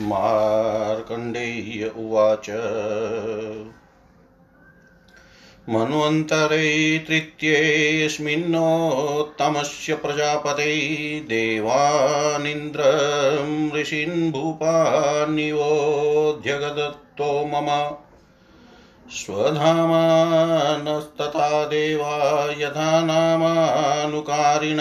मार्कण्डेय उवाच। मन्वन्तरे तृतीयेऽस्मिन्नोत्तमस्य प्रजापते देवानिन्द्रं ऋषीन् भूपान्निवोऽध्यगदत्तो मम। स्वधामानस्तथा देवा यथा नामानुकारिण।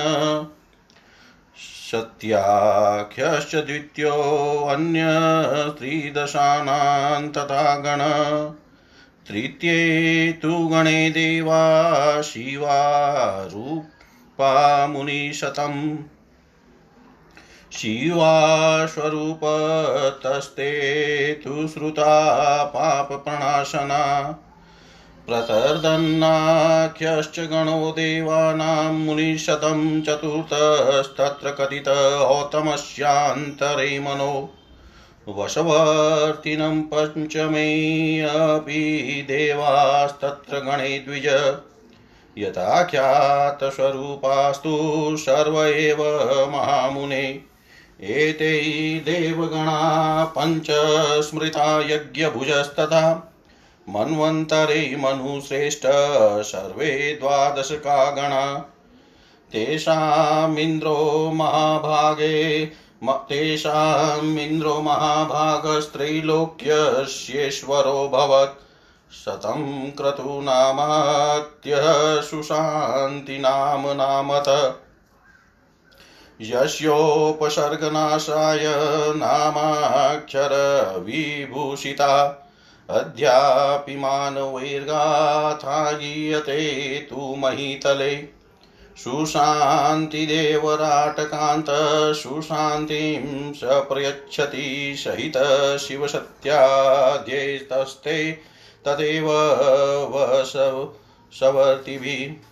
सत्याख्यश्च द्वितीयोऽन्यस्त्रिदशानां तथा गण। तृतीये तु गणे देवा शिवा रूपा मुनिशतम्। शिवास्वरूपतस्ते तु श्रुता पापप्रणाशना। प्रतर्दन्नाख्यश्च गणो देवानां मुनिशतं चतुर्थस्तत्र कथित औतमस्यान्तरे मनो वशवर्तिनं पञ्चमे अपि देवास्तत्र गणे द्विज। यथाख्यातस्वरूपास्तु सर्व एव महामुने। एते देवगणा पञ्च स्मृता यज्ञभुजस्तथा मन्वन्तरे मनुश्रेष्ठ सर्वे द्वादशका गणा। तेषामिन्द्रो महाभागे तेषामिन्द्रो महाभागस्त्रैलोक्यस्येश्वरोऽभवत् शतं क्रतूनामात्यः सुशान्तिनाम यस्योपसर्गनाशाय नामाक्षरविभूषिता। अद्यापि मानवैर्गाथा गीयते तु महीतले। सुशान्तिदेवराटकान्त सुशान्तिं स प्रयच्छति सहित शिवसत्याद्यैस्तस्ते तदेव वसवर्तिभिः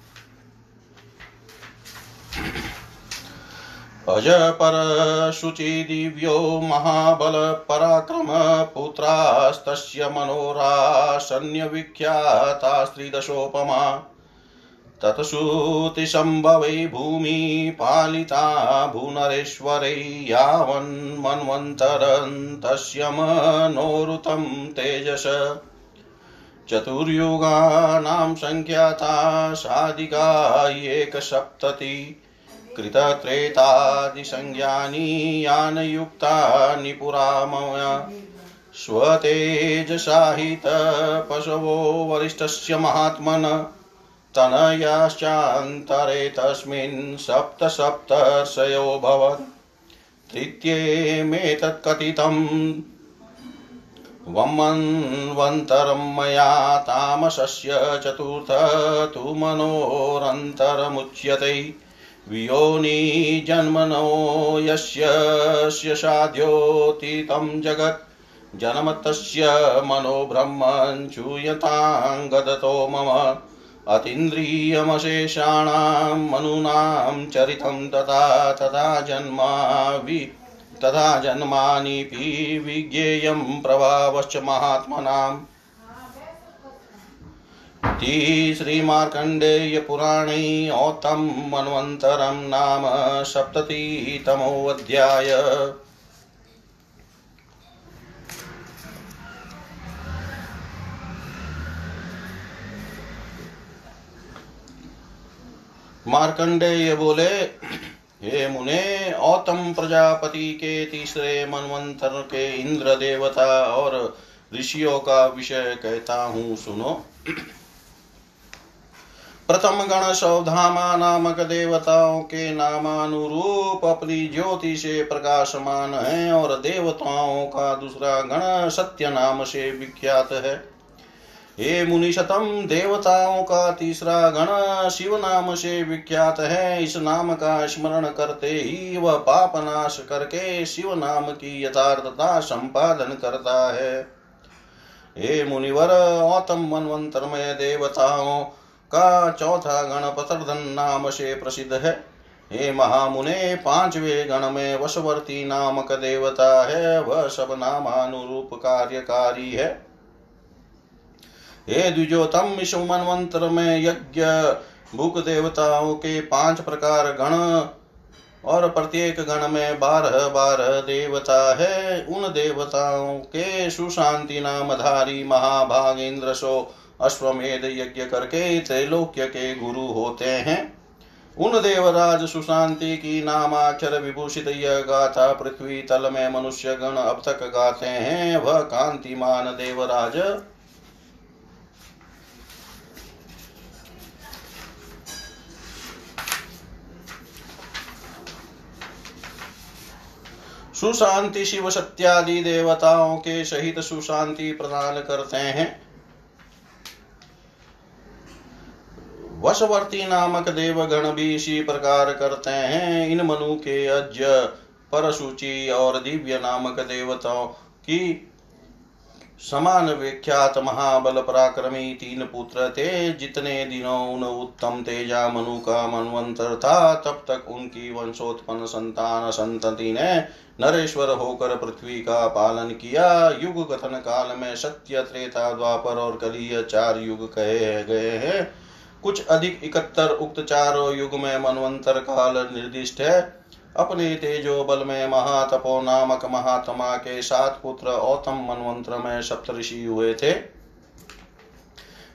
अजपरशुचिदिव्यो महाबलपराक्रमपुत्रास्तस्य मनोराशन्यविख्यातास्त्रिदशोपमा तत्श्रुतिसम्भवै भूमि पालिता भूनरेश्वरै यावन्मन्वन्तरं तस्य मनोरुतं तेजस। चतुर्युगानां सङ्ख्याता साधिका एकसप्तति। कृतत्रेतादिसंज्ञानी यानयुक्तानि पुरामय। स्वतेजसाहितपशवो वरिष्ठस्य महात्मन, तनयाश्चान्तरे तस्मिन् सप्त सप्तर्षयोऽभवत् तृतीयेमेतत्कथितम् वमन्वन्तरं मया तामसस्य चतुर्थ तु मनोरन्तरमुच्यते। वियोनि जन्मनो यस्य साध्योतीतं जगत्। जन्मतस्य मनो ब्रह्मन् चूयताङ्गदतो मम। अतीन्द्रियमशेषाणां मनूनां चरितं तथा तथा जन्मा वि तथा जन्मानिपि विज्ञेयं प्रभावश्च महात्मनाम्। श्रीमार्कण्डेयपुराणे औतं मन्वन्तरं नाम सप्ततितमोऽध्याय। मार्कंडेय बोले, हे मुने, औतम प्रजापति के तीसरे मनवंतर के इंद्र देवता और ऋषियों का विषय कहता हूँ, सुनो। प्रथम गण सौधामा नामक देवताओं के नामानुरूप अपनी ज्योति से प्रकाशमान है और देवताओं का दूसरा गण सत्य नाम से विख्यात है। हे मुनिशतम, देवताओं का तीसरा गण शिव नाम से विख्यात है। इस नाम का स्मरण करते ही वह पाप नाश करके शिव नाम की यथार्थता संपादन करता है। हे मुनिवर, औतम मनवंतर में देवताओं का चौथा गण पतर्धन नाम से प्रसिद्ध है। हे महामुने, पांचवे गण में वशवर्ती नामक देवता है, वह सब नामानुरूप कार्यकारी है। हे द्विजोतम इस मनवंतर में यज्ञ भूक देवताओं के पाँच प्रकार गण, और प्रत्येक गण में बारह बारह देवता है। उन देवताओं के सुशांति नामधारी महाभाग इंद्र सो अश्वमेध यज्ञ करके त्रैलोक्य के गुरु होते हैं। उन देवराज सुशांति की नामाक्षर विभूषित यह गाथा पृथ्वी तल में मनुष्य गण अब तक गाते हैं। वह कांतिमान देवराज। सुशांति शिव सत्यादि देवताओं के सहित सुशांति प्रदान करते हैं। वशवर्ती नामक देवगण भी इसी प्रकार करते हैं। इन मनु के अज्य परशुचि और दिव्य नामक देवताओं की समान विख्यात महाबल पराक्रमी तीन पुत्र थे। जितने दिनों उन उत्तम तेजा मनु का मनवंतर था, तब तक उनकी वंशोत्पन्न संतान संतति ने नरेश्वर होकर पृथ्वी का पालन किया। युग कथन काल में सत्य, त्रेता, द्वापर और कलिय चार युग कहे गए हैं। कुछ अधिक इकहत्तर उक्त चारों युग में मनवंतर काल निर्दिष्ट है। अपने तेजो बल में महातपो नामक महात्मा के सात पुत्र औतम मनवंत्र में सप्तऋषि हुए थे।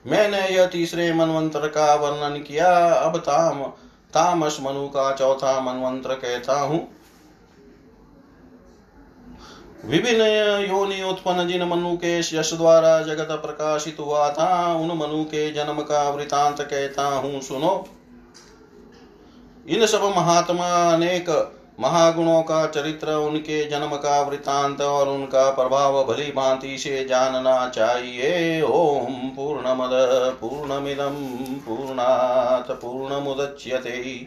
मैंने यह तीसरे मनवंत्र का वर्णन किया। अब ताम, तामस मनु का चौथा मनवंत्र कहता हूँ। विभिन्न योनि उत्पन्न जिन मनु के यश द्वारा जगत प्रकाशित हुआ था उन मनु के जन्म का वृतांत कहता हूँ सुनो इन सब महात्मा अनेक महागुणों का चरित्र, उनके जन्म का वृतांत और उनका प्रभाव भली भांति से जानना चाहिए। ओम पूर्णमद पूर्णमिदम पूर्णात पूर्ण पूर्णमुदच्यते।